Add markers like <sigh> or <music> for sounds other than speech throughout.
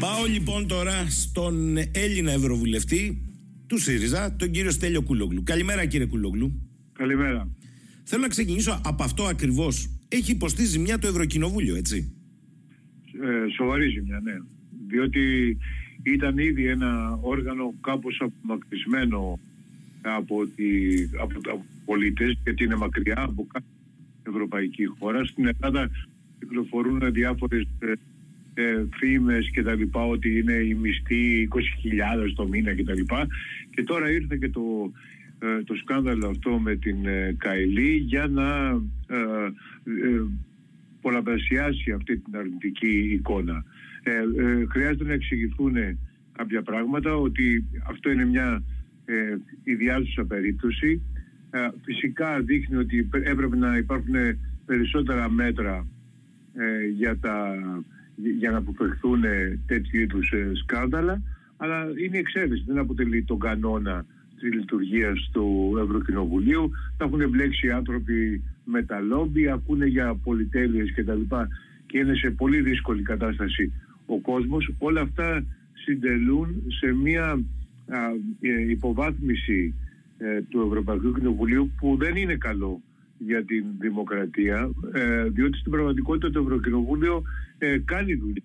Πάω λοιπόν τώρα στον Έλληνα Ευρωβουλευτή του ΣΥΡΙΖΑ, τον κύριο Στέλιο Κούλογλου. Καλημέρα κύριε Κούλογλου. Καλημέρα. Θέλω να ξεκινήσω από αυτό ακριβώς. Έχει υποστεί ζημιά το Ευρωκοινοβούλιο, έτσι; Ε, σοβαρή ζημιά, ναι. Διότι ήταν ήδη ένα όργανο κάπως απομακρυσμένο από, τη, από, από πολίτες γιατί είναι μακριά από κάθε ευρωπαϊκή χώρα. Στην Ελλάδα κυκλοφορούν διάφορες ε, ε, φήμες και τα λοιπά ότι είναι η μισθή 20.000 το μήνα και τα λοιπά και τώρα ήρθε και το, ε, το σκάνδαλο αυτό με την ε, Καηλή για να ε, ε, πολλαπλασιάσει αυτή την αρνητική εικόνα. Ε, χρειάζεται να εξηγηθούν κάποια πράγματα ότι αυτό είναι μια ε, ιδιάζουσα περίπτωση. φυσικά δείχνει ότι έπρεπε να υπάρχουν περισσότερα μέτρα για τα για να αποφευχθούν τέτοιου είδους ε, σκάνδαλα, αλλά είναι εξαίρεση, δεν αποτελεί τον κανόνα της λειτουργίας του Ευρωκοινοβουλίου. Θα έχουν εμπλέξει άνθρωποι με τα λόμπι, ακούνε για πολυτέλειες κτλ. Και είναι σε πολύ δύσκολη κατάσταση ο κόσμος. Όλα αυτά συντελούν σε μια ε, υποβάθμιση ε, του Ευρωπαϊκού Κοινοβουλίου που δεν είναι καλό για την δημοκρατία, ε, διότι στην πραγματικότητα το Ευρωκοινοβούλιο ε, κάνει δουλειά.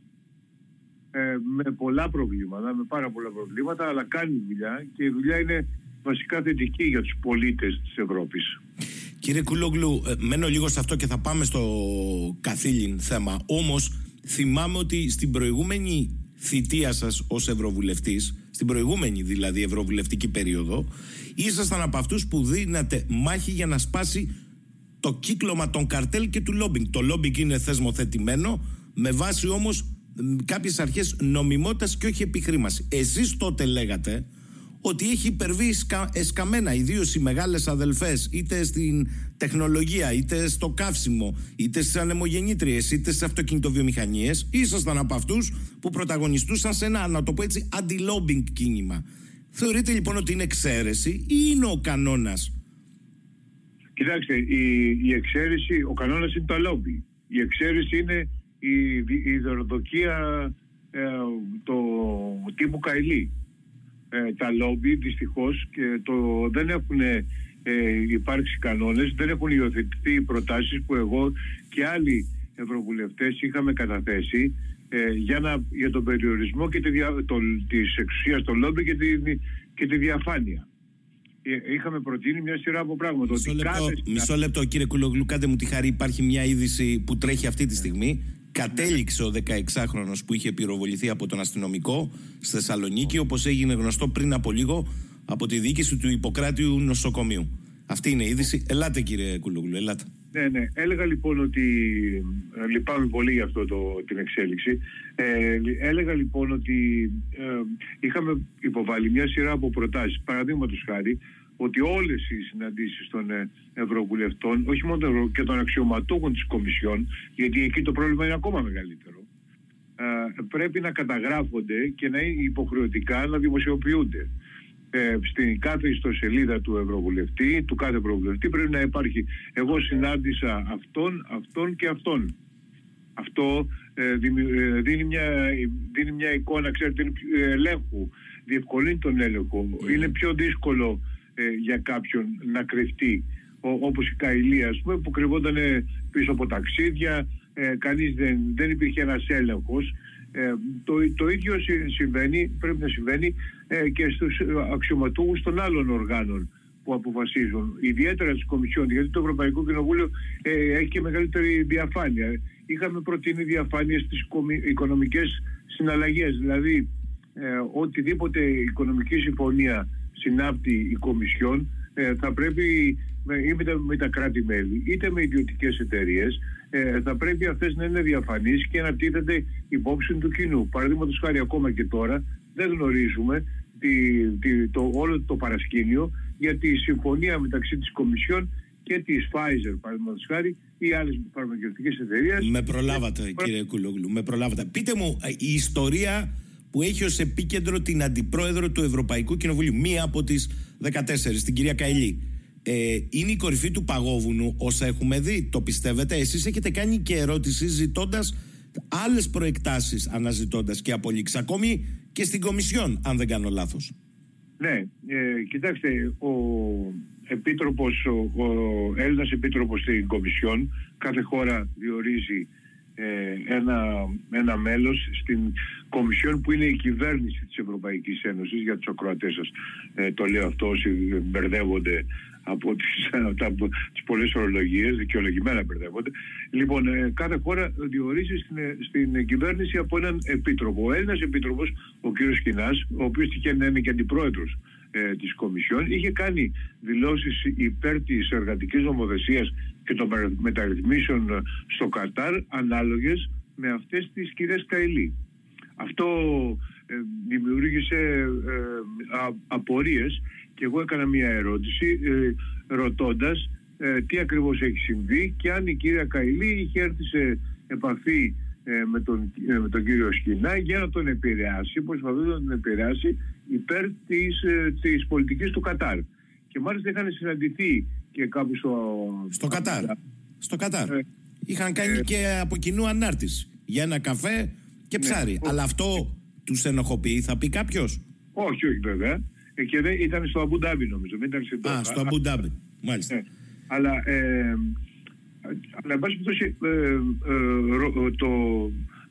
Ε, με πολλά προβλήματα, με πάρα πολλά προβλήματα, αλλά κάνει δουλειά και η δουλειά είναι βασικά θετική για τους πολίτες της Ευρώπης. Κύριε Κουλόγλου, ε, μένω λίγο σε αυτό και θα πάμε στο καθήλυν θέμα. Όμως θυμάμαι ότι στην προηγούμενη θητεία σας ως Ευρωβουλευτής, στην προηγούμενη δηλαδή Ευρωβουλευτική περίοδο, ήσασταν από αυτούς που δίνατε μάχη για να σπάσει το κύκλωμα των καρτέλ και του λόμπινγκ. Το λόμπινγκ είναι θεσμοθετημένο με βάση όμως κάποιες αρχές νομιμότητας και όχι επιχρήμασης. Εσείς τότε λέγατε ότι έχει υπερβεί εσκα, εσκαμμένα ιδίως οι μεγάλες αδελφές είτε στην τεχνολογία, είτε στο καύσιμο, είτε στις ανεμογεννήτριες, είτε στις αυτοκινητοβιομηχανίες. Ήσασταν από αυτούς που πρωταγωνιστούσαν σε ένα, να το πω έτσι, αντι-lobbying κίνημα. Θεωρείτε λοιπόν ότι είναι εξαίρεση ή είναι ο κανόνας Κοιτάξτε, η, η εξαίρεση, ο κανόνας είναι το λόμπι. Η εξαίρεση είναι η, η ε, το τύπου Καηλή. Ε, τα λόμπι δυστυχώς και το, δεν έχουν ε, υπάρξει κανόνες, δεν έχουν υιοθετηθεί οι προτάσεις που εγώ και άλλοι ευρωβουλευτές είχαμε καταθέσει ε, για, να, για τον περιορισμό και τη, το, της εξουσίας των λόμπι και τη, και τη διαφάνεια. Ε, είχαμε προτείνει μια σειρά από πράγματα. Μισό, λεπτό, κάθε... μισό λεπτό κύριε Κουλογλου, κάντε μου τη χαρή. Υπάρχει μια είδηση που τρέχει αυτή τη στιγμή. Κατέληξε ο 16χρονος που είχε πυροβοληθεί από τον αστυνομικό στη Θεσσαλονίκη, όπως έγινε γνωστό πριν από λίγο από τη διοίκηση του Ιπποκράτιου νοσοκομείου. Αυτή είναι η είδηση. Ελάτε κύριε Κουλογλου, ελάτε. Ναι, ναι. Έλεγα λοιπόν ότι ε, λυπάμαι πολύ για αυτό το, την εξέλιξη. Ε, έλεγα λοιπόν ότι ε, είχαμε υποβάλει μια σειρά από προτάσεις. Παραδείγματος χάρη ότι όλες οι συναντήσεις των ε, Ευρωβουλευτών, όχι μόνο και των αξιωματούχων της Κομισιόν, γιατί εκεί το πρόβλημα είναι ακόμα μεγαλύτερο, ε, πρέπει να καταγράφονται και να είναι υποχρεωτικά να δημοσιοποιούνται ε, στην κάθε ιστοσελίδα του Ευρωβουλευτή, του κάθε Ευρωβουλευτή πρέπει να υπάρχει. Εγώ συνάντησα αυτόν, αυτόν και αυτόν. Αυτό ε, ε, δίνει, μια, δίνει μια εικόνα, ξέρετε, ελέγχου, διευκολύνει τον έλεγχο. Είναι πιο δύσκολο ε, για κάποιον να κρυφτεί, ο, όπως η Καηλία, ας πούμε, που κρυβόταν πίσω από ταξίδια, ε, κανείς δεν, δεν υπήρχε ένας έλεγχος ε, το, το ίδιο συμβαίνει, πρέπει να συμβαίνει ε, και στους αξιωματούχους των άλλων οργάνων που αποφασίζουν, ιδιαίτερα στις Κομισιόν, γιατί το Ευρωπαϊκό Κοινοβούλιο ε, έχει και μεγαλύτερη διαφάνεια. Είχαμε προτείνει διαφάνεια στις οικονομικές συναλλαγές, δηλαδή ε, οτιδήποτε οικονομική συμφωνία συνάπτει η Κομισιόν ε, θα πρέπει είτε με τα κράτη-μέλη είτε με ιδιωτικές εταιρείες ε, θα πρέπει αυτές να είναι διαφανείς και να τίθεται υπόψη του κοινού. Παραδείγματος χάρη, ακόμα και τώρα δεν γνωρίζουμε τη, τη, το, όλο το παρασκήνιο για τη συμφωνία μεταξύ της Κομισιόν και της Pfizer, παραδείγματος χάρη, ή άλλες φαρμακευτικές εταιρείες. Με προλάβατε, κύριε Κουλόγλου. Με προλάβατε. Πείτε μου, ε, η ιστορία που έχει ως επίκεντρο την αντιπρόεδρο του Ευρωπαϊκού Κοινοβουλίου, μία από τις 14, την κυρία Καηλή ε, είναι η κορυφή του παγόβουνου όσα έχουμε δει. Το πιστεύετε, εσείς έχετε κάνει και ερώτηση ζητώντας άλλες προεκτάσεις αναζητώντας και απολύξεις ακόμη και στην Κομισιόν αν δεν κάνω λάθος. Ναι, ε, κοιτάξτε, ο Επίτροπος, ο, ο Έλληνας Επίτροπος στην Κομισιόν κάθε χώρα διορίζει ε, ένα, ένα μέλος στην Κομισιόν που είναι η κυβέρνηση της Ευρωπαϊκής Ένωσης για τους ακροατές σας. Ε, το λέω αυτό όσοι μπερδεύονται από τις, από τις πολλές ορολογίες, δικαιολογημένα μπερδεύονται. Λοιπόν, ε, κάθε χώρα διορίζει στην, στην κυβέρνηση από έναν επίτροπο. Ο Έλληνας επίτροπος, ο κύριος Κινάς, ο οποίος τυχαίνει να είναι και αντιπρόεδρος ε, της Κομισιόν, είχε κάνει δηλώσεις υπέρ της εργατικής νομοθεσίας και των μεταρρυθμίσεων στο Κατάρ ανάλογες με αυτές τις κυρίες Καηλή. Αυτό ε, δημιούργησε ε, απορίες και εγώ έκανα μια ερώτηση ε, ρωτώντας ε, τι ακριβώς έχει συμβεί και αν η κυρία Καηλή είχε έρθει σε επαφή ε, με, τον, ε, με τον κύριο Σκινά για να τον επηρεάσει, προσπαθούσε να τον επηρεάσει υπέρ της, της πολιτικής του Κατάρ. Και μάλιστα είχαν συναντηθεί και κάπου στο... Στο Κατάρ. Στο Κατάρ. Είχαν κάνει και από κοινού ανάρτηση για ένα καφέ και ναι. ψάρι. Αλλά αυτό τους ενοχοποιεί, θα πει κάποιος; Όχι, όχι βέβαια. Ε, και δεν, ήταν στο Αμπουντάμπι νομίζω, δεν ήταν στην Α, στο Αμπουντάμπι, μάλιστα. Ναι. Αλλά, ε, αλλά εν πάση περιπτώσει, ε, ε, το,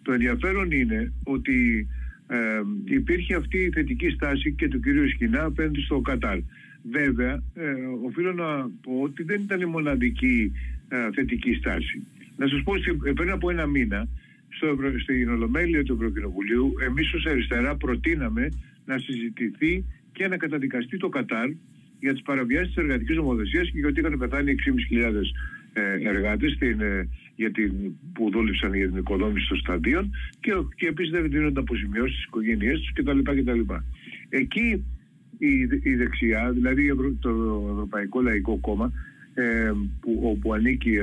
το ενδιαφέρον είναι ότι ε, υπήρχε αυτή η θετική στάση και του κυρίου Σκινά απέναντι στο Κατάρ. Βέβαια, ε, οφείλω να πω ότι δεν ήταν η μοναδική ε, θετική στάση. Να σας πω, πριν από ένα μήνα, στο στην Ολομέλεια του Ευρωκοινοβουλίου, εμείς ως αριστερά προτείναμε να συζητηθεί και να καταδικαστεί το Κατάρ για τις παραβιάσεις της εργατικής νομοθεσίας και γιατί είχαν πεθάνει 6.500 ε, εργάτες στην, ε, για την, που δούλεψαν για την οικοδόμηση των σταδίων και, και επίσης δεν δίνονται αποζημιώσεις στις οικογένειές τους κτλ. κτλ. Εκεί η, η δεξιά, δηλαδή το Ευρωπαϊκό Λαϊκό Κόμμα, ε, που, όπου ανήκει η,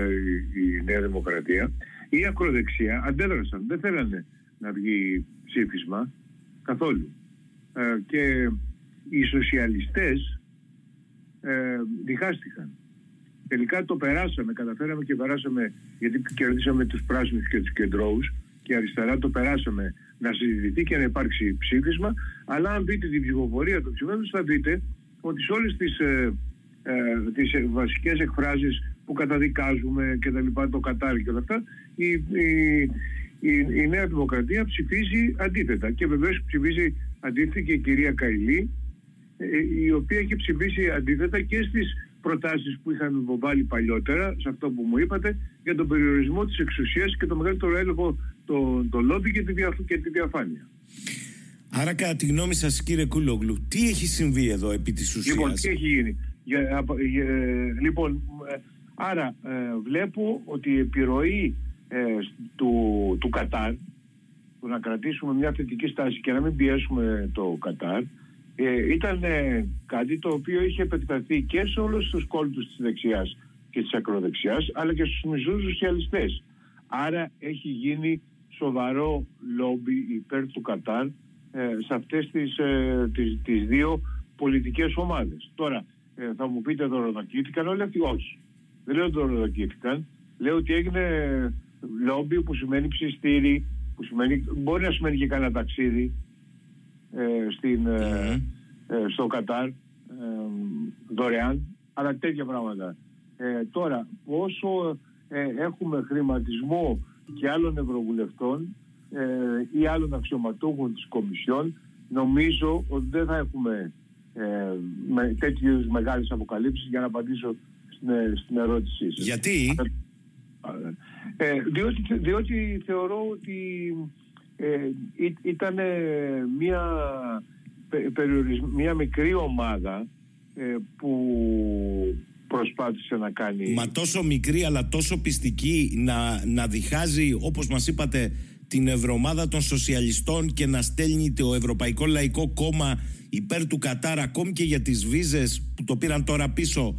η Νέα Δημοκρατία, η ακροδεξιά αντέδρασαν. Δεν θέλανε να βγει ψήφισμα καθόλου. Ε, και οι σοσιαλιστές ε, διχάστηκαν. Τελικά το περάσαμε, καταφέραμε και περάσαμε, γιατί κερδίσαμε τους πράσινους και τους κεντρώους και αριστερά το περάσαμε να συζητηθεί και να υπάρξει ψήφισμα, αλλά αν δείτε την ψηφοφορία του ψηφίσματος θα δείτε ότι σε όλες τις, ε, ε, τις βασικές εκφράσεις που καταδικάζουμε και τα λοιπά, το Κατάρι και όλα αυτά, η, η, η, η Νέα Δημοκρατία ψηφίζει αντίθετα. Και βεβαίως ψηφίζει αντίθετα και η κυρία Καηλή, ε, η οποία έχει ψηφίσει αντίθετα και στις προτάσεις που είχαμε υποβάλει παλιότερα, σε αυτό που μου είπατε, για τον περιορισμό της εξουσίας και το μεγαλύτερο έλεγχο το, το λόμπι και τη, και τη διαφάνεια. Άρα κατά τη γνώμη σας κύριε Κούλογλου, τι έχει συμβεί εδώ επί της ουσίας; Λοιπόν, τι έχει γίνει; Για, για, λοιπόν, ε, άρα ε, βλέπω ότι η επιρροή του, του Κατάρ, του να κρατήσουμε μια θετική στάση και να μην πιέσουμε το Κατάρ, ε, ήταν ε, κάτι το οποίο είχε επεκταθεί και σε όλους τους κόλπους της δεξιάς και της ακροδεξιάς αλλά και στους μισούς σοσιαλιστές. Άρα έχει γίνει σοβαρό λόμπι υπέρ του Κατάρ ε, σε αυτές τις, ε, τις, τις, δύο πολιτικές ομάδες. Τώρα ε, θα μου πείτε δωροδοκήθηκαν όλοι αυτοί; Όχι. Δεν λέω δωροδοκήθηκαν. Λέω ότι έγινε λόμπι που σημαίνει ψηστήρι, που σημαίνει, μπορεί να σημαίνει και κανένα ταξίδι, ε, στην, ε, ε, στο Κατάρ δωρεάν, αλλά τέτοια πράγματα. τώρα, όσο έχουμε χρηματισμό και άλλων ευρωβουλευτών ή άλλων αξιωματούχων της Κομισιόν, νομίζω ότι δεν θα έχουμε με τέτοιες μεγάλες αποκαλύψεις για να απαντήσω στην, στην ερώτησή σας. Γιατί; διότι, διότι θεωρώ ότι ε, ήταν μια, μια μικρή ομάδα ε, που προσπάθησε να κάνει... Μα τόσο μικρή αλλά τόσο πιστική να, να διχάζει όπως μας είπατε την Ευρωομάδα των Σοσιαλιστών και να στέλνει το Ευρωπαϊκό Λαϊκό Κόμμα υπέρ του Κατάρ ακόμη και για τις βίζες που το πήραν τώρα πίσω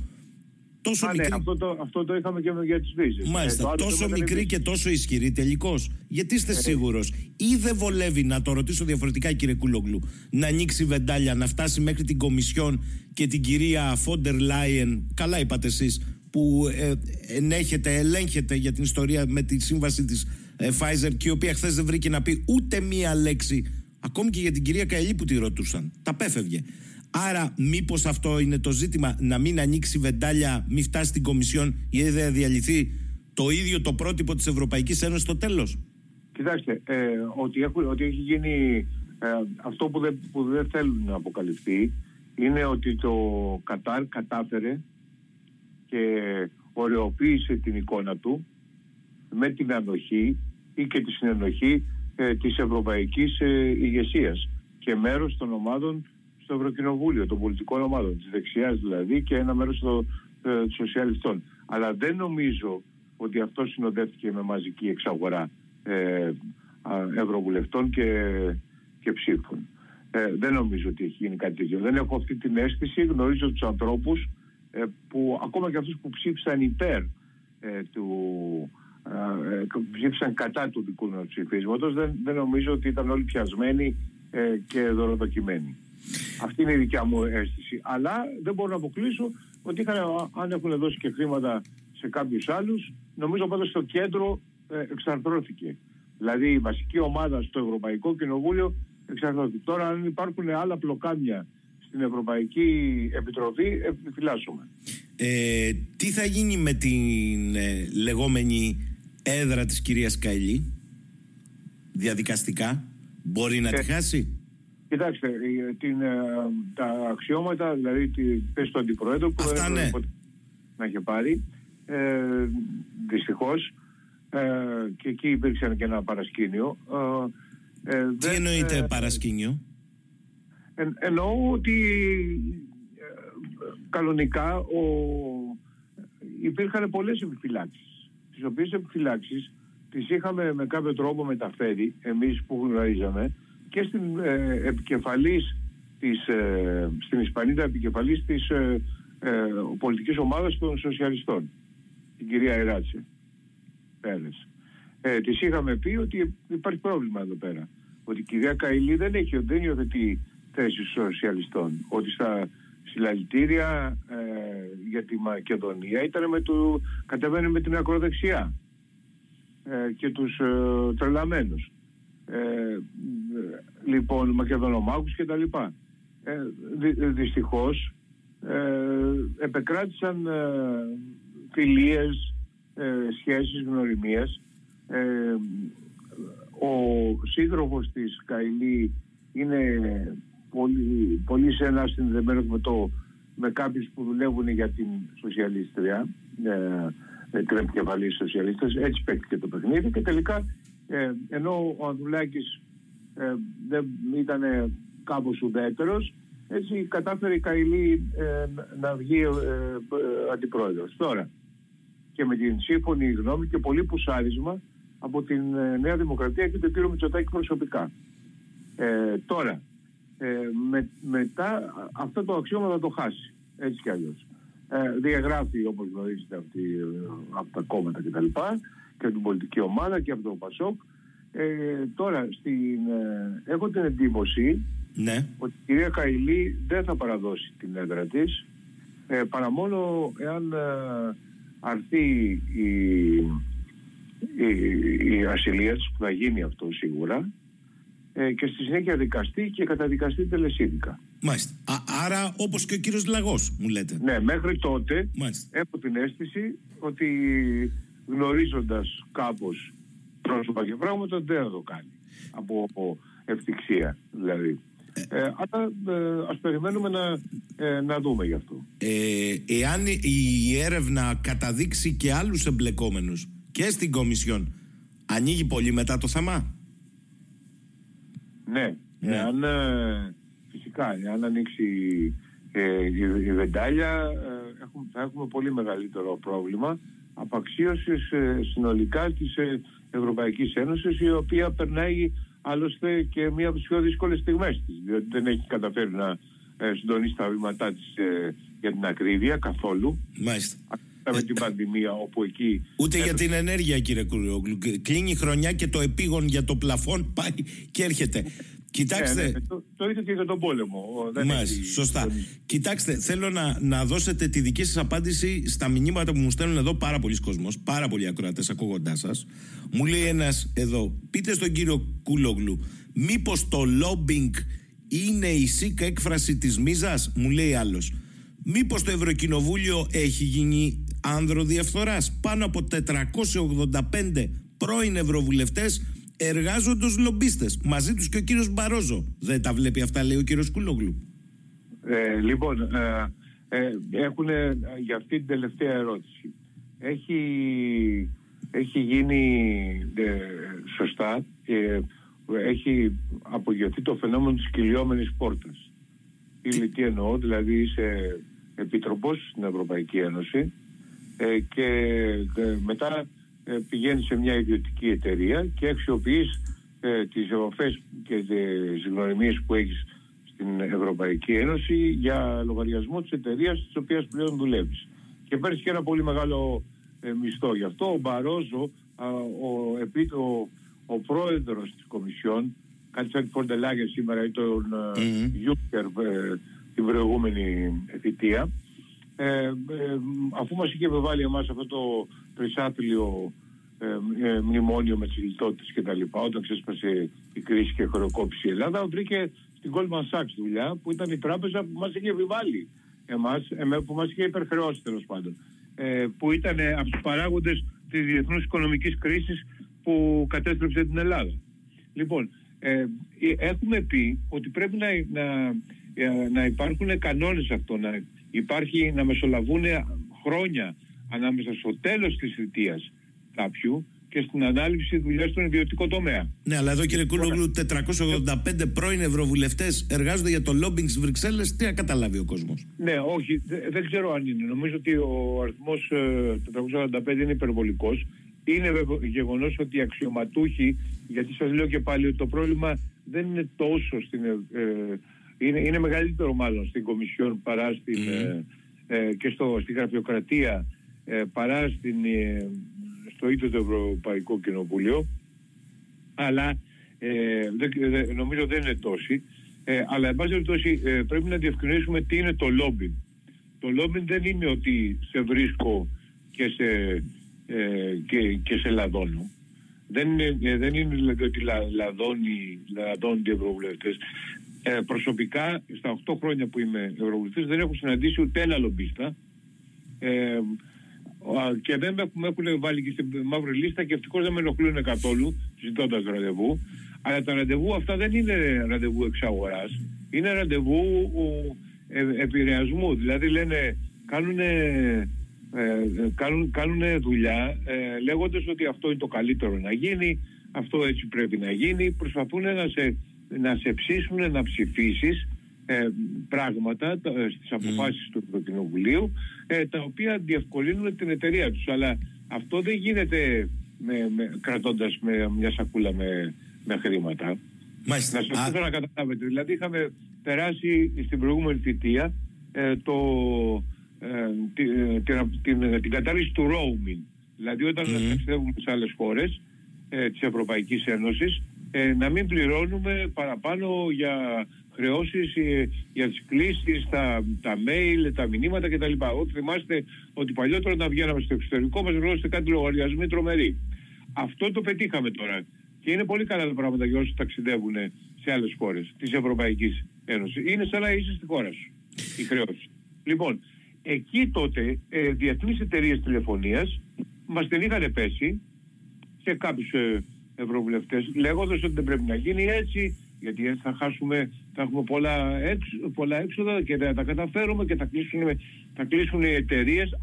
Τόσο Α, ναι, μικρή... αυτό, το, αυτό το είχαμε και για τις βίζες. Μάλιστα, ε, τόσο μικρή και τόσο ισχυρή τελικώς. Γιατί είστε ε, σίγουρος; Ή δεν βολεύει να το ρωτήσω διαφορετικά κύριε Κούλογλου να ανοίξει βεντάλια, να φτάσει μέχρι την Κομισιόν και την κυρία Φόντερ Λάιεν, καλά είπατε εσείς, που ε, ενέχεται, ελέγχεται για την ιστορία με τη σύμβαση της ε, Pfizer και η οποία χθες δεν βρήκε να πει ούτε μία λέξη, ακόμη και για την κυρία Καηλή που τη ρωτούσαν. Τα πέφευγε. Άρα, μήπως αυτό είναι το ζήτημα, να μην ανοίξει βεντάλια, μην φτάσει στην Κομισιόν ή δεν διαλυθεί το ίδιο το πρότυπο της Ευρωπαϊκής Ένωσης στο τέλος; Κοιτάξτε, ε, ότι, έχουν, ότι έχει γίνει ε, αυτό που δεν, που δεν θέλουν να αποκαλυφθεί είναι ότι το Κατάρ κατάφερε και ωρεοποίησε την εικόνα του με την ανοχή ή και τη συνενοχή ε, της ευρωπαϊκής ε, ηγεσίας και μέρος των ομάδων στο Ευρωκοινοβούλιο, των πολιτικών ομάδων, της δεξιάς δηλαδή και ένα μέρος των ε, σοσιαλιστών. Αλλά δεν νομίζω ότι αυτό συνοδεύτηκε με μαζική εξαγορά ε, ευρωβουλευτών και, και ψήφων. Ε, δεν νομίζω ότι έχει γίνει κάτι τέτοιο. Δεν έχω αυτή την αίσθηση. Γνωρίζω τους ανθρώπους ε, που ακόμα και αυτούς που ψήφισαν υπέρ ε, του ε, ψήφισαν κατά του δικού μας ψηφίσματος δεν, δεν νομίζω ότι ήταν όλοι πιασμένοι και δωροδοκιμένοι. Αυτή είναι η δικιά μου αίσθηση. Αλλά δεν μπορώ να αποκλείσω ότι είχαν, αν έχουν δώσει και χρήματα σε κάποιους άλλους, νομίζω πάντως στο κέντρο εξαρθρώθηκε. Δηλαδή η βασική ομάδα στο Ευρωπαϊκό Κοινοβούλιο εξαρτάται. Τώρα αν υπάρχουν άλλα πλοκάμια στην Ευρωπαϊκή Επιτροπή επιφυλάσσουμε. Ε, τι θα γίνει με την ε, λεγόμενη έδρα της κυρίας Καηλή; Διαδικαστικά; Μπορεί να ε, τη χάσει; Κοιτάξτε, την, ε, τα αξιώματα, δηλαδή τη θέση του Αντιπροέδρου που Αυτά, ναι. να είχε πάρει, ε, δυστυχώς, ε, και εκεί υπήρξε και ένα παρασκήνιο. Ε, ε Τι εννοείται ε, παρασκήνιο; Εν, εννοώ ότι κανονικά ο, υπήρχαν πολλές επιφυλάξεις, τις οποίες επιφυλάξεις τις είχαμε με κάποιο τρόπο μεταφέρει εμείς που γνωρίζαμε και στην ε, επικεφαλής της, ε, στην Ισπανίδα επικεφαλής της ε, ε, πολιτικής ομάδας των σοσιαλιστών την κυρία Εράτσε Πέρες. Ε, της είχαμε πει ότι υπάρχει πρόβλημα εδώ πέρα ότι η κυρία Καηλή δεν έχει δεν υιοθετεί θέση σοσιαλιστών ότι στα συλλαλητήρια ε, για τη Μακεδονία ήταν με το, κατεβαίνει με την ακροδεξιά ε, και τους ε, τρελαμένους ε, λοιπόν μακεδονομάκους και τα λοιπά. Ε, δυ, δυστυχώς ε, επεκράτησαν ε, φιλίες, ε, σχέσεις, γνωριμίες. Ε, ο σύντροφος της Καηλή είναι πολύ, πολύ σένα συνδεμένος με, το, με κάποιους που δουλεύουν για την σοσιαλίστρια, ε, την επικεφαλή σοσιαλίστας, έτσι παίκτηκε το παιχνίδι και τελικά ε, ενώ ο Ανδρουλάκης ε, δεν ήταν κάπως ουδέτερος, έτσι κατάφερε η Καηλή ε, να βγει ε, αντιπρόεδρος. Τώρα και με την σύμφωνη γνώμη και πολύ πουσάρισμα από την Νέα Δημοκρατία και τον κύριο Μητσοτάκη προσωπικά. τώρα, με, μετά αυτό το αξίωμα θα το χάσει, έτσι κι αλλιώς. διαγράφει όπως γνωρίζετε αυτή, από τα κόμματα κτλ και από την πολιτική ομάδα και από το ΠΑΣΟΚ. Ε, τώρα, στην, ε, έχω την εντύπωση ναι. ότι η κυρία Καηλή δεν θα παραδώσει την έδρα της ε, παρά μόνο εάν ε, αρθεί η, η, η ασυλία της που θα γίνει αυτό σίγουρα ε, και στη συνέχεια δικαστεί και καταδικαστεί τελεσίδικα. Μάλιστα. Α, άρα όπως και ο κύριος Λαγός μου λέτε. Ναι, μέχρι τότε έχω την αίσθηση ότι γνωρίζοντας κάπως πρόσωπα και πράγματα δεν θα το κάνει από, από ευτυχία δηλαδή. Ε, αλλά ε, ας περιμένουμε να, ε, να δούμε γι' αυτό. Ε, εάν η έρευνα καταδείξει και άλλους εμπλεκόμενους και στην Κομισιόν, ανοίγει πολύ μετά το θέμα. Ναι, ναι. Εάν, ε, φυσικά, εάν ανοίξει ε, η, η βεντάλια έχουμε, θα έχουμε πολύ μεγαλύτερο πρόβλημα απαξίωσης ε, συνολικά της ε, Ευρωπαϊκής Ένωσης η οποία περνάει άλλωστε και μία από τις πιο δύσκολες στιγμές της διότι δεν έχει καταφέρει να ε, συντονίσει τα βήματά της για την ακρίβεια καθόλου. Μάλιστα. Με την πανδημία όπου εκεί... Ούτε για την ενέργεια κύριε Κουριόγλου. Κλείνει η χρονιά και το επίγον για το πλαφόν πάει και έρχεται. Κοιτάξτε. Ναι, ναι, το, το ίδιο και για τον πόλεμο. Δεν Μάλιστα, σωστά. Κοιτάξτε, θέλω να, να δώσετε τη δική σας απάντηση στα μηνύματα που μου στέλνουν εδώ πάρα πολλοί κόσμος, πάρα πολλοί ακροατές ακούγοντάς σας. Μου λέει ένας εδώ, πείτε στον κύριο Κούλογλου, μήπως το lobbying είναι η σίκα έκφραση της μίζας, μου λέει άλλος. Μήπως το Ευρωκοινοβούλιο έχει γίνει άνδρο διαφθοράς; Πάνω από 485 πρώην ευρωβουλευτές εργάζονται ως λομπίστες. Μαζί τους και ο κύριος Μπαρόζο. Δεν τα βλέπει αυτά, λέει ο κύριος Κούλογλου. Ε, λοιπόν, ε, ε, έχουν για αυτή την τελευταία ερώτηση. Έχει, έχει γίνει ε, σωστά, ε, έχει απογειωθεί το φαινόμενο της κυλιόμενης πόρτας. Τι, τι; εννοώ, δηλαδή είσαι επίτροπος στην Ευρωπαϊκή Ένωση και μετά ε, πηγαίνεις σε μια ιδιωτική εταιρεία και αξιοποιείς ε, τις επαφές και τις γνωριμίες που έχεις στην Ευρωπαϊκή Ένωση για λογαριασμό της εταιρείας της οποίας πλέον δουλεύεις. Και παίρνεις και ένα πολύ μεγάλο ε, μισθό. Γι' αυτό ο Μπαρόζο, ο, επί, ο, ο πρόεδρος της Κομισιόν, κάτι σαν τη Φοντελάγια σήμερα ή τον Γιούκερ mm-hmm. την προηγούμενη θητεία, ε, αφού μας είχε επιβάλει εμάς αυτό το τρισάθλιο ε, ε, μνημόνιο με τις λιτότητες και τα λοιπά, όταν ξέσπασε η κρίση και χρεοκόπησε η Ελλάδα, βρήκε στην Goldman Sachs δουλειά που ήταν η τράπεζα που μας είχε επιβάλει εμάς, που μας είχε υπερχρεώσει τέλος πάντων. Ε, που ήταν από τους παράγοντες της διεθνούς οικονομικής κρίσης που κατέστρεψε την Ελλάδα. Λοιπόν, ε, έχουμε πει ότι πρέπει να, να, να υπάρχουν κανόνες αυτό, να υπάρχει να μεσολαβούν χρόνια ανάμεσα στο τέλος της θητείας κάποιου και στην ανάληψη δουλειάς στον ιδιωτικό τομέα. Ναι, αλλά εδώ κύριε Κούλογλου, 485 πρώην ευρωβουλευτές εργάζονται για το lobbying στι Βρυξέλλες. Τι να καταλάβει ο κόσμος; Ναι, όχι, δεν ξέρω αν είναι. Νομίζω ότι ο αριθμός 485 ε, είναι υπερβολικός. Είναι γεγονός ότι οι αξιωματούχοι, γιατί σας λέω και πάλι ότι το πρόβλημα δεν είναι τόσο στην. Ε, ε είναι, είναι μεγαλύτερο μάλλον στην Κομισιόν παρά στην, mm. ε, και στο, στη γραφειοκρατία ε, παρά στην, ε, στο ίδιο το Ευρωπαϊκό Κοινοβούλιο αλλά ε, δεν, νομίζω δεν είναι τόση ε, αλλά εν πάση περιπτώσει ε, πρέπει να διευκρινίσουμε τι είναι το λόμπι. Το λόμπι δεν είναι ότι σε βρίσκω και σε, ε, και, και σε λαδώνω. Δεν είναι, δεν είναι δηλαδή ότι λαδώνει, λαδώνει οι ευρωβουλευτές. Ε, προσωπικά, στα 8 χρόνια που είμαι ευρωβουλευτής, δεν έχω συναντήσει ούτε ένα λομπίστα. Ε, και δεν με έχουν βάλει και στην μαύρη λίστα και ευτυχώς δεν με ενοχλούν καθόλου ζητώντας ραντεβού. Αλλά τα ραντεβού αυτά δεν είναι ραντεβού εξαγορά. Είναι ραντεβού ε, επηρεασμού. Δηλαδή λένε, κάνουν, ε, κάνουν, κάνουνε δουλειά ε, λέγοντας ότι αυτό είναι το καλύτερο να γίνει, αυτό έτσι πρέπει να γίνει. Προσπαθούν να σε, να σε ψήσουν να ψηφίσεις ε, πράγματα ε, στις αποφάσεις του Ευρωκοινοβουλίου ε, τα οποία διευκολύνουν την εταιρεία τους. Αλλά αυτό δεν γίνεται με, με, κρατώντας με μια σακούλα με, με χρήματα. Μάλιστα. Να σας πω να καταλάβετε. Δηλαδή είχαμε περάσει στην προηγούμενη θητεία ε, το, ε, την, την, την, κατάρριση του roaming. Δηλαδή όταν mm. ταξιδεύουμε σε άλλες χώρες ε, της Ευρωπαϊκής Ένωσης ε, να μην πληρώνουμε παραπάνω για χρεώσεις ε, για τις κλήσεις, τα, τα mail, τα μηνύματα κτλ. Ό,τι θυμάστε ότι παλιότερα όταν βγαίναμε στο εξωτερικό μας γνώριστε κάτι λογαριασμοί τρομεροί. Αυτό το πετύχαμε τώρα. Και είναι πολύ καλά τα πράγματα για όσους ταξιδεύουν σε άλλες χώρες της Ευρωπαϊκής Ένωσης. Είναι σαν να είσαι στη χώρα σου η χρεώση. Λοιπόν, εκεί τότε ε, διεθνείς εταιρείες τηλεφωνίας μας την είχαν πέσει σε κάποιους ε, ευρωβουλευτές λέγοντας ότι δεν πρέπει να γίνει έτσι γιατί έτσι θα χάσουμε, θα έχουμε πολλά, πολλά έξοδα και δεν τα καταφέρουμε και θα κλείσουν, θα κλείσουν οι εταιρείες.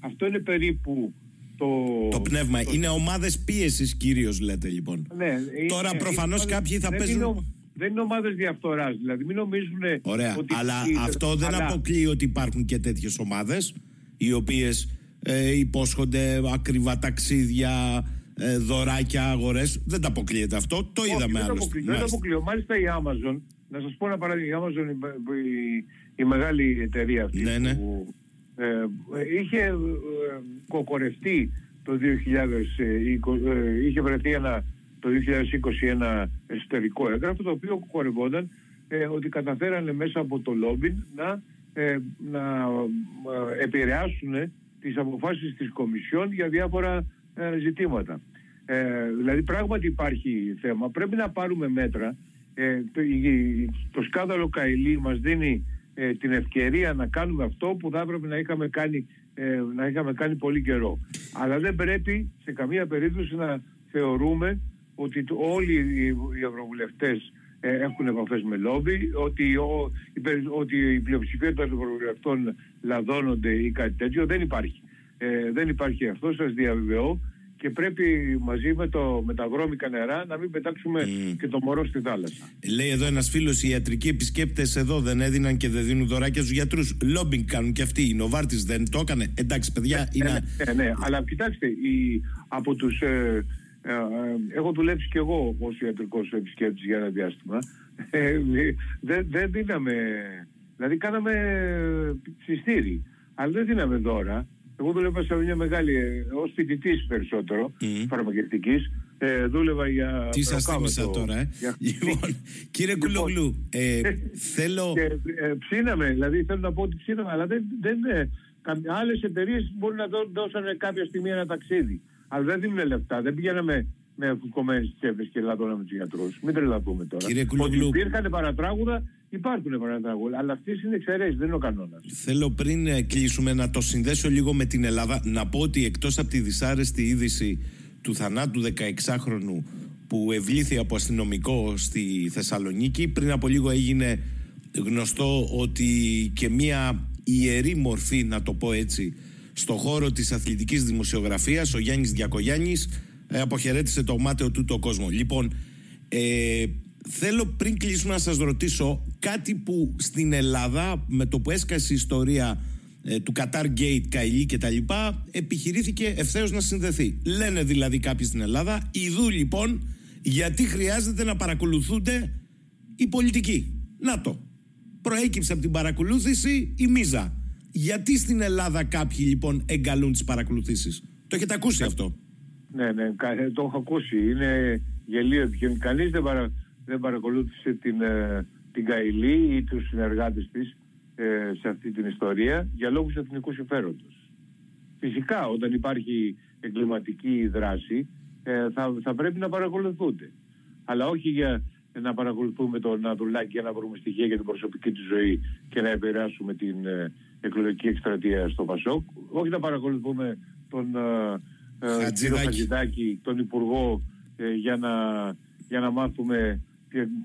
Αυτό είναι περίπου το, το πνεύμα. Είναι ομάδες πίεσης κυρίως λέτε λοιπόν. Ναι, Τώρα προφανώς κάποιοι θα παίζουν... Είναι, δεν είναι ομάδες διαφθοράς, δηλαδή μην νομίζουν Ωραία, αλλά αυτό δεν αλλά... αποκλείει ότι υπάρχουν και τέτοιες ομάδες οι οποίες ε, υπόσχονται ακριβά ταξίδια, ε, δωράκια, αγορές. Δεν τα αποκλείεται αυτό. Το είδαμε άλλωστε. Δεν το αποκλείω. Μάλιστα η Amazon, να σας πω ένα παράδειγμα. Η Amazon, η, η, μεγάλη εταιρεία αυτή, ναι, ναι. που ε, είχε ε, κοκορευτεί το 2020, ε, είχε βρεθεί ένα το 2020 ένα εσωτερικό έγγραφο το οποίο κορευόταν ε, ότι καταφέρανε μέσα από το λόμπιν να, ε, να ε, επηρεάσουν τις αποφάσεις της Κομισιόν για διάφορα ε, ζητήματα. Ε, δηλαδή πράγματι υπάρχει θέμα. Πρέπει να πάρουμε μέτρα. Ε, το, το σκάνδαλο Καηλή μας δίνει ε, την ευκαιρία να κάνουμε αυτό που θα έπρεπε να είχαμε κάνει, ε, να είχαμε κάνει πολύ καιρό. Αλλά δεν πρέπει σε καμία περίπτωση να θεωρούμε ότι όλοι οι ευρωβουλευτές ε, έχουν επαφές με λόμπι, ότι, ο, η, ότι η πλειοψηφία των ευρωβουλευτών λαδώνονται ή κάτι τέτοιο. Δεν υπάρχει. Ε, δεν υπάρχει αυτό, σας διαβεβαιώ και πρέπει μαζί με, το, με τα βρώμικα νερά να μην πετάξουμε και το μωρό στη θάλασσα. Λέει εδώ ένας φίλος: Οι ιατρικοί επισκέπτες εδώ δεν έδιναν και δεν δίνουν δωράκια στους γιατρούς. Λόμπινγκ κάνουν και αυτοί. Η Νοβάρτη δεν το έκανε. Εντάξει, παιδιά, ναι, είναι. Ναι, ναι, ναι, αλλά κοιτάξτε, η, από τους. Ε, ε, ε, έχω δουλέψει κι εγώ ως ιατρικός επισκέπτης για ένα διάστημα. Ε, δεν, δεν δίναμε. Δηλαδή, κάναμε συστήρι. Αλλά δεν δίναμε δώρα. Εγώ δούλευα σε μια μεγάλη, ε, ως φοιτητής περισσότερο, mm. φαρμακευτικής. Ε, δούλευα για. Τι σας θύμισα τώρα, ε; Για... Λοιπόν, <laughs> κύριε λοιπόν, Κουλόγλου, ε, <laughs> θέλω. Και, ε, ψήναμε, δηλαδή θέλω να πω ότι ψήναμε, αλλά δεν. δεν ε, Άλλες εταιρείες μπορεί να δώσουν κάποια στιγμή ένα ταξίδι. Αλλά δεν δίνουν λεφτά. Δεν πηγαίναμε με φουκωμένε τσέπες και λαδώναμε τους γιατρούς. Μην τρελαθούμε τώρα. Κύριε Κουλόγλου. Ότι υπήρχαν παρατράγουδα Υπάρχουν παραταγωγέ, αλλά αυτές είναι εξαιρέσεις, δεν είναι ο κανόνας. Θέλω πριν ε, κλείσουμε να το συνδέσω λίγο με την Ελλάδα, να πω ότι εκτός από τη δυσάρεστη είδηση του θανάτου 16χρονου που ευλήθη από αστυνομικό στη Θεσσαλονίκη, πριν από λίγο έγινε γνωστό ότι και μία ιερή μορφή, να το πω έτσι, στο χώρο της αθλητικής δημοσιογραφίας, ο Γιάννης Διακογιάννης, ε, αποχαιρέτησε το μάταιο του το κόσμο. Λοιπόν, ε, θέλω πριν κλείσουμε να σας ρωτήσω κάτι που στην Ελλάδα με το που έσκασε η ιστορία ε, του Qatar Gate, Καηλή και τα λοιπά επιχειρήθηκε ευθέως να συνδεθεί. Λένε δηλαδή κάποιοι στην Ελλάδα ειδού λοιπόν γιατί χρειάζεται να παρακολουθούνται οι πολιτικοί. Να το. Προέκυψε από την παρακολούθηση η μίζα. Γιατί στην Ελλάδα κάποιοι λοιπόν εγκαλούν τις παρακολουθήσεις. Το έχετε ακούσει αυτό. Ναι, ναι, το έχω ακούσει. Είναι γελίο. Κανείς δεν, παρα, δεν παρακολούθησε την, ε, την Καηλή ή τους συνεργάτες της ε, σε αυτή την ιστορία για λόγους εθνικού συμφέροντος. Φυσικά όταν υπάρχει εγκληματική δράση ε, θα, θα πρέπει να παρακολουθούνται. Αλλά όχι για να παρακολουθούμε τον Αδουλάκη για να βρούμε στοιχεία για την προσωπική του ζωή και να επηρεάσουμε την ε, εκλογική εκστρατεία στο Πασόκ. Όχι να παρακολουθούμε τον ε, κύριο Χατζηδάκη, τον Υπουργό για, να, για να μάθουμε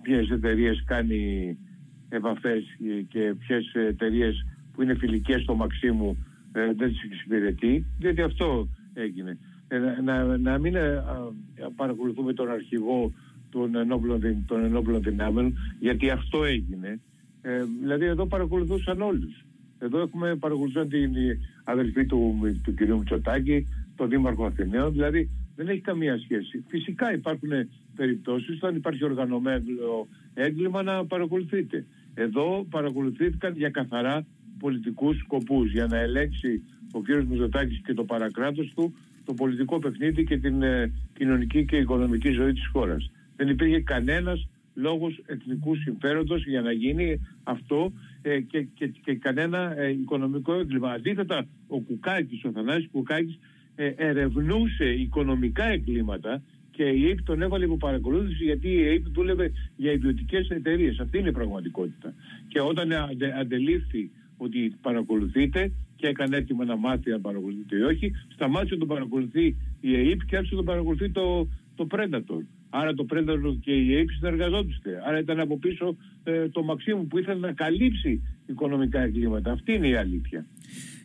ποιες εταιρείες κάνει επαφές και ποιες εταιρείες που είναι φιλικές στο Μαξίμου ε, δεν τις εξυπηρετεί, διότι αυτό έγινε. Ε, να, να μην ε, παρακολουθούμε τον αρχηγό των ενόπλων, των ενόπλων δυνάμεων, γιατί αυτό έγινε. Ε, δηλαδή εδώ παρακολουθούσαν όλους. Εδώ έχουμε παρακολουθήσει την αδελφή του, του κυρίου Μητσοτάκη, τον Δήμαρχο Αθηναίων, δηλαδή δεν έχει καμία σχέση. Φυσικά υπάρχουν περιπτώσεις όταν υπάρχει οργανωμένο έγκλημα να παρακολουθείτε. Εδώ παρακολουθήθηκαν για καθαρά πολιτικούς σκοπούς για να ελέγξει ο κ. Μητσοτάκης και το παρακράτος του το πολιτικό παιχνίδι και την ε, κοινωνική και οικονομική ζωή της χώρας. Δεν υπήρχε κανένας λόγος εθνικού συμφέροντος για να γίνει αυτό ε, και, και, και, κανένα ε, οικονομικό έγκλημα. Αντίθετα, ο Κουκάκης, ο Θανάσης Κουκάκης ε, ερευνούσε οικονομικά εγκλήματα και η ΑΕΠ τον έβαλε υπό παρακολούθηση γιατί η ΑΕΠ δούλευε για ιδιωτικές εταιρείες. Αυτή είναι η πραγματικότητα. Και όταν αντε, αντελήφθη ότι παρακολουθείτε και έκανε έτοιμο να μάθει αν παρακολουθείτε ή όχι, σταμάτησε να τον παρακολουθεί η ΑΕΠ και άρχισε να τον παρακολουθεί το, το Predator. Άρα το Predator και η ΑΕΠ συνεργαζόντουσαν. Άρα ήταν από πίσω ε, το Μαξίμου που ήθελε να καλύψει οικονομικά εγκλήματα. Αυτή είναι η αλήθεια.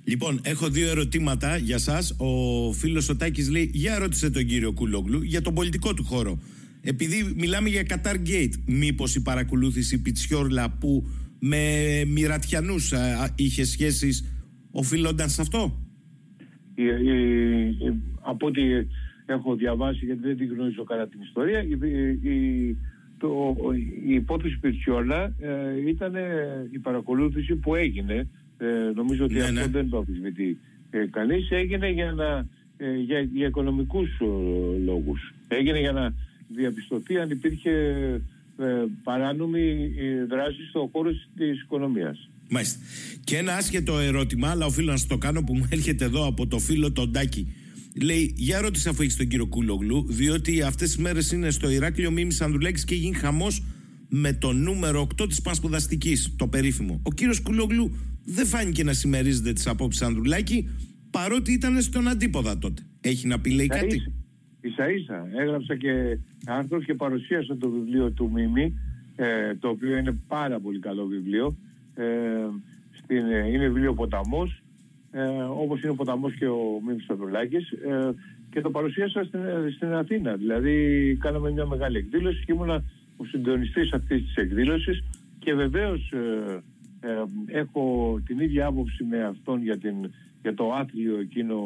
Λοιπόν, έχω δύο ερωτήματα για σας. Ο φίλος ο Τάκης λέει, για ρώτησε τον κύριο Κούλογλου για τον πολιτικό του χώρο. Επειδή μιλάμε για Qatar Gate, μήπως η παρακολούθηση Πιτσιόρλα που με μοιρατιανούς είχε σχέσεις οφείλονταν σε αυτό; Η, από ό,τι έχω διαβάσει, γιατί δεν την γνωρίζω καλά την ιστορία, η, το, η υπόθεση Πιτσιόρλα ε, ήταν η παρακολούθηση που έγινε ε, νομίζω ότι ναι, αυτό ναι. δεν το αμφισβητεί ε, κανείς. Έγινε για, να, ε, για, για οικονομικούς ε, λόγους. Έγινε για να, διαπιστωθεί αν υπήρχε ε, παράνομη ε, δράση στο χώρο της οικονομίας. Μάλιστα. Και ένα άσχετο ερώτημα, αλλά οφείλω να σας το κάνω που μου έρχεται εδώ από το φίλο τον Τάκη. Λέει, για ρώτησε αφού έχεις τον κύριο Κούλογλου, διότι αυτές τις μέρες είναι στο Ηράκλειο Μίμη Ανδρουλέκη και γίνει χαμός με το νούμερο 8 της Πασπουδαστική, το περίφημο. Ο κύριος Κούλογλου δεν φάνηκε να συμμερίζεται τις απόψεις Ανδρουλάκη, παρότι ήταν στον αντίποδα τότε. Έχει να πει, λέει κάτι; Ίσα ίσα. Έγραψα και άρθρο και παρουσίασα το βιβλίο του Μίμη, ε, το οποίο είναι πάρα πολύ καλό βιβλίο. Ε, στην, ε, είναι βιβλίο ποταμός, ε, όπως είναι ο ποταμός και ο Μίμης Σταυρουλάκης ε, και το παρουσίασα στην, στην Αθήνα. Δηλαδή κάναμε μια μεγάλη εκδήλωση και ήμουνα ο συντονιστής αυτής της εκδήλωσης και βεβαίως ε, ε, έχω την ίδια άποψη με αυτόν για, την, για το άθλιο εκείνο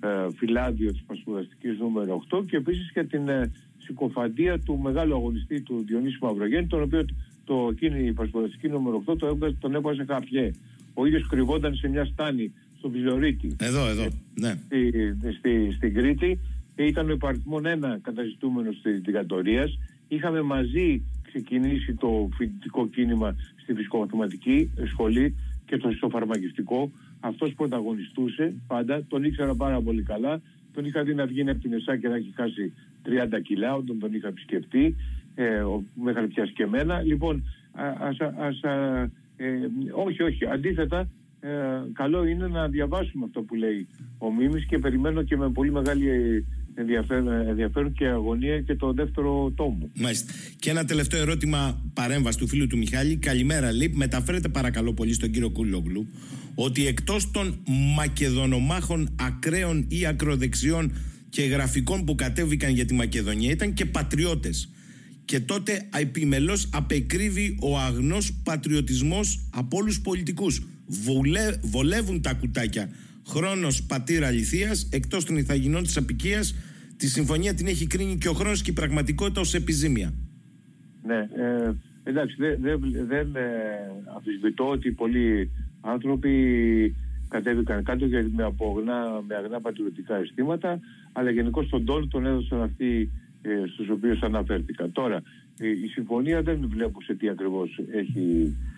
ε, φυλάδιο της Πασπουδαστικής νούμερο 8 και επίσης για την ε, συκοφαντία του μεγάλου αγωνιστή του Διονύσου Μαυρογέννη τον οποίο το εκείνη η Πασπουδαστική νούμερο 8 το έβγαζε, τον έβγαζε κάποιε. Ο ίδιος κρυβόταν σε μια στάνη στο Βυζωρίτη. Εδώ, εδώ, ναι. Στη, στη, στην Κρήτη ήταν ο υπαριθμόν ένα καταζητούμενος της δικατορίας. Είχαμε μαζί ξεκινήσει το φοιτητικό κίνημα στη φυσικομαθηματική σχολή και το στο φαρμακευτικό. Αυτός πρωταγωνιστούσε πάντα, τον ήξερα πάρα πολύ καλά. Τον είχα δει να βγει από την ΕΣΑ και να έχει χάσει 30 κιλά όταν τον είχα επισκεφτεί. Ε, με είχαν πιάσει και εμένα. Λοιπόν, ας, ας, ε, όχι, όχι. Αντίθετα, ε, καλό είναι να διαβάσουμε αυτό που λέει ο Μίμης και περιμένω και με πολύ μεγάλη ενδιαφέρον, ενδιαφέρον και αγωνία και το δεύτερο τόμο. Μάλιστα. Και ένα τελευταίο ερώτημα παρέμβαση του φίλου του Μιχάλη. Καλημέρα, Λίπ. Μεταφέρετε παρακαλώ πολύ στον κύριο Κούλογλου ότι εκτός των μακεδονομάχων ακραίων ή ακροδεξιών και γραφικών που κατέβηκαν για τη Μακεδονία ήταν και πατριώτες. Και τότε επιμελώς απεκρύβει ο αγνός πατριωτισμός από όλους πολιτικούς. Βολεύουν τα κουτάκια χρόνος πατήρα αληθείας εκτός των ηθαγενών της απικίας τη συμφωνία την έχει κρίνει και ο χρόνος και η πραγματικότητα ως επιζήμια. Ναι, ε, εντάξει δεν δε, δεν ε, αμφισβητώ ότι πολλοί άνθρωποι κατέβηκαν κάτω γιατί με, απογνά, με αγνά πατριωτικά αισθήματα αλλά γενικώς τον τόνο τον έδωσαν αυτοί ε, στους οποίους αναφέρθηκα. Τώρα, ε, η συμφωνία δεν βλέπω σε τι ακριβώς έχει ε,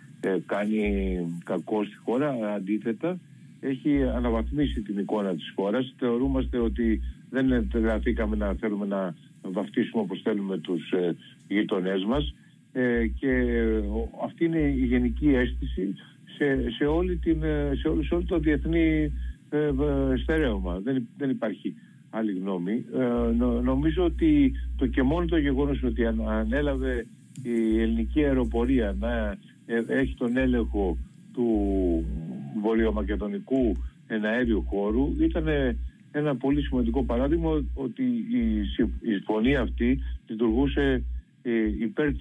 κάνει κακό στη χώρα, αντίθετα έχει αναβαθμίσει την εικόνα της χώρας. Θεωρούμαστε ότι δεν εντρεθήκαμε να θέλουμε να βαφτίσουμε όπως θέλουμε τους ε, γειτονές μας ε, και αυτή είναι η γενική αίσθηση σε, σε, όλη την, ε, σε, όλο, σε όλο το διεθνή ε, στερέωμα. Δεν, δεν υπάρχει άλλη γνώμη. νομίζω ότι το και μόνο το γεγονός ότι αν, ανέλαβε η ελληνική αεροπορία να έχει τον έλεγχο του βορειομακεδονικού εναέριου χώρου ήταν ένα πολύ σημαντικό παράδειγμα ότι η συμφωνία αυτή λειτουργούσε ε, υπέρ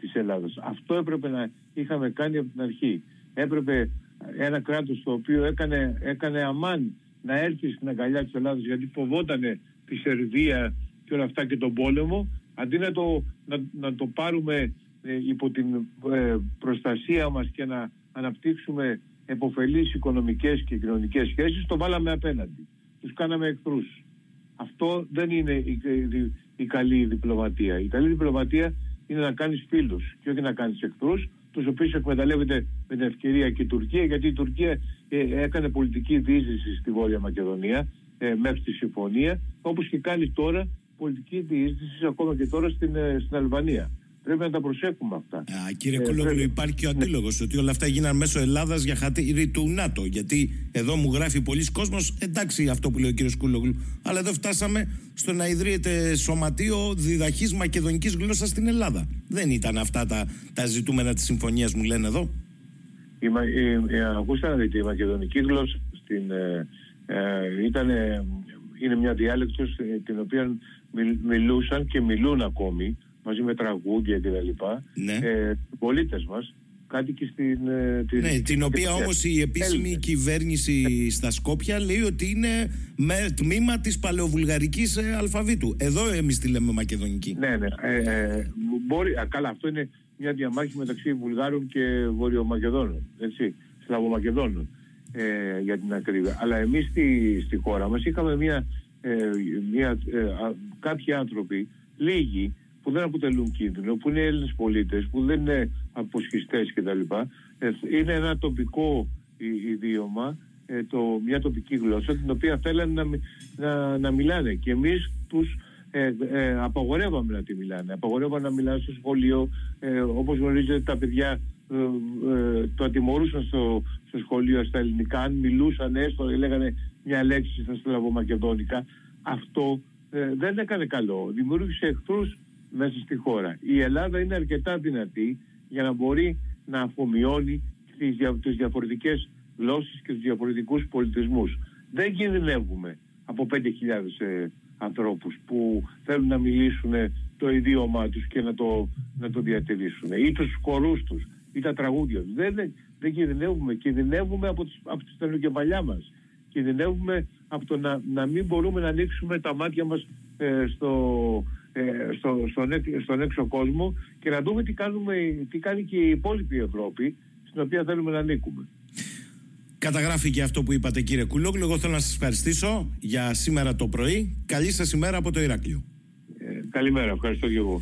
της Ελλάδας. Αυτό έπρεπε να είχαμε κάνει από την αρχή. Έπρεπε ένα κράτος το οποίο έκανε, έκανε αμάν να έρθει στην αγκαλιά της Ελλάδας γιατί φοβόταν τη Σερβία και όλα αυτά και τον πόλεμο αντί να το, να, το πάρουμε ε, υπό την ε, προστασία μας και να αναπτύξουμε εποφελείς οικονομικές και κοινωνικές σχέσεις, το βάλαμε απέναντι. Τους κάναμε εχθρούς. Αυτό δεν είναι η, η, καλή διπλωματία. Η καλή διπλωματία είναι να κάνεις φίλους και όχι να κάνεις εχθρούς, τους οποίους εκμεταλλεύεται με την ευκαιρία και η Τουρκία, γιατί η Τουρκία ε, έκανε πολιτική διείσδυση στη Βόρεια Μακεδονία ε, μέχρι τη συμφωνία, όπως και κάνει τώρα πολιτική διείσδυση ακόμα και τώρα στην, ε, στην Αλβανία. Πρέπει να τα προσέχουμε αυτά. Α, κύριε ε, υπάρχει και ο αντίλογος ότι όλα αυτά γίνανε μέσω Ελλάδας για χατήρι του ΝΑΤΟ. Γιατί εδώ μου γράφει πολλοί κόσμος, εντάξει αυτό που λέει ο κύριος Κούλογλου, αλλά εδώ φτάσαμε στο να ιδρύεται σωματείο διδαχής μακεδονικής γλώσσας στην Ελλάδα. Δεν ήταν αυτά τα, τα ζητούμενα της συμφωνίας, μου λένε εδώ. Η, η, η, ακούστε να δείτε, η μακεδονική γλώσσα στην, ε, ε, ήταν, είναι μια διάλεκτος την οποία μιλούσαν και μιλούν ακόμη μαζί με τραγούδια κτλ. Ναι. Ε, πολίτες μας κάτοικοι στην... Ε, την, ναι, την οποία όμως η επίσημη κυβέρνηση στα Σκόπια λέει ότι είναι με τμήμα της παλαιοβουλγαρικής ε, αλφαβήτου. Εδώ εμείς τη λέμε μακεδονική. Ναι, ναι. Ε, ε μπορεί, καλά, αυτό είναι μια διαμάχη μεταξύ Βουλγάρων και Βορειομακεδόνων, έτσι, Σλαβομακεδόνων, ε, για την ακρίβεια. Αλλά εμείς στη, στη χώρα μας είχαμε μια, ε, μια κάποιοι άνθρωποι λίγοι που δεν αποτελούν κίνδυνο, που είναι Έλληνες πολίτες, που δεν είναι αποσχιστές κτλ. Ε, είναι ένα τοπικό ιδίωμα, ε, το, μια τοπική γλώσσα, την οποία θέλουν να, να, να μιλάνε. Και εμείς τους ε, ε, απαγορεύαμε να τη μιλάνε. Απαγορεύαμε να μιλάνε στο σχολείο. Ε, όπως γνωρίζετε τα παιδιά ε, ε, το ατιμωρούσαν στο, στο σχολείο στα ελληνικά. Αν μιλούσαν έστω, λέγανε μια λέξη στα σλαβομακεδόνικα. Αυτό ε, δεν έκανε καλό. Δημιούργησε εχθρούς μέσα στη χώρα. Η Ελλάδα είναι αρκετά δυνατή για να μπορεί να αφομοιώνει τις, τις διαφορετικές γλώσσες και τους διαφορετικούς πολιτισμούς. Δεν κινδυνεύουμε από 5.000 ε, ανθρώπους που θέλουν να μιλήσουν το ιδίωμά τους και να το, να το διατηρήσουν ή τους χορούς τους ή τα τραγούδια τους. Δεν, δεν, δεν κινδυνεύουμε. Κινδυνεύουμε από, τις, από τις μας. Κινδυνεύουμε από το να, να μην μπορούμε να ανοίξουμε τα μάτια μας ε, στο, ε, στο, στον, στον έξω κόσμο και να δούμε τι, κάνουμε, τι κάνει και η υπόλοιπη Ευρώπη στην οποία θέλουμε να ανήκουμε. Καταγράφει και αυτό που είπατε κύριε Κουλόγλου. Εγώ θέλω να σας ευχαριστήσω για σήμερα το πρωί. Καλή σας ημέρα από το Ηράκλειο. Ε, καλημέρα, ευχαριστώ και εγώ.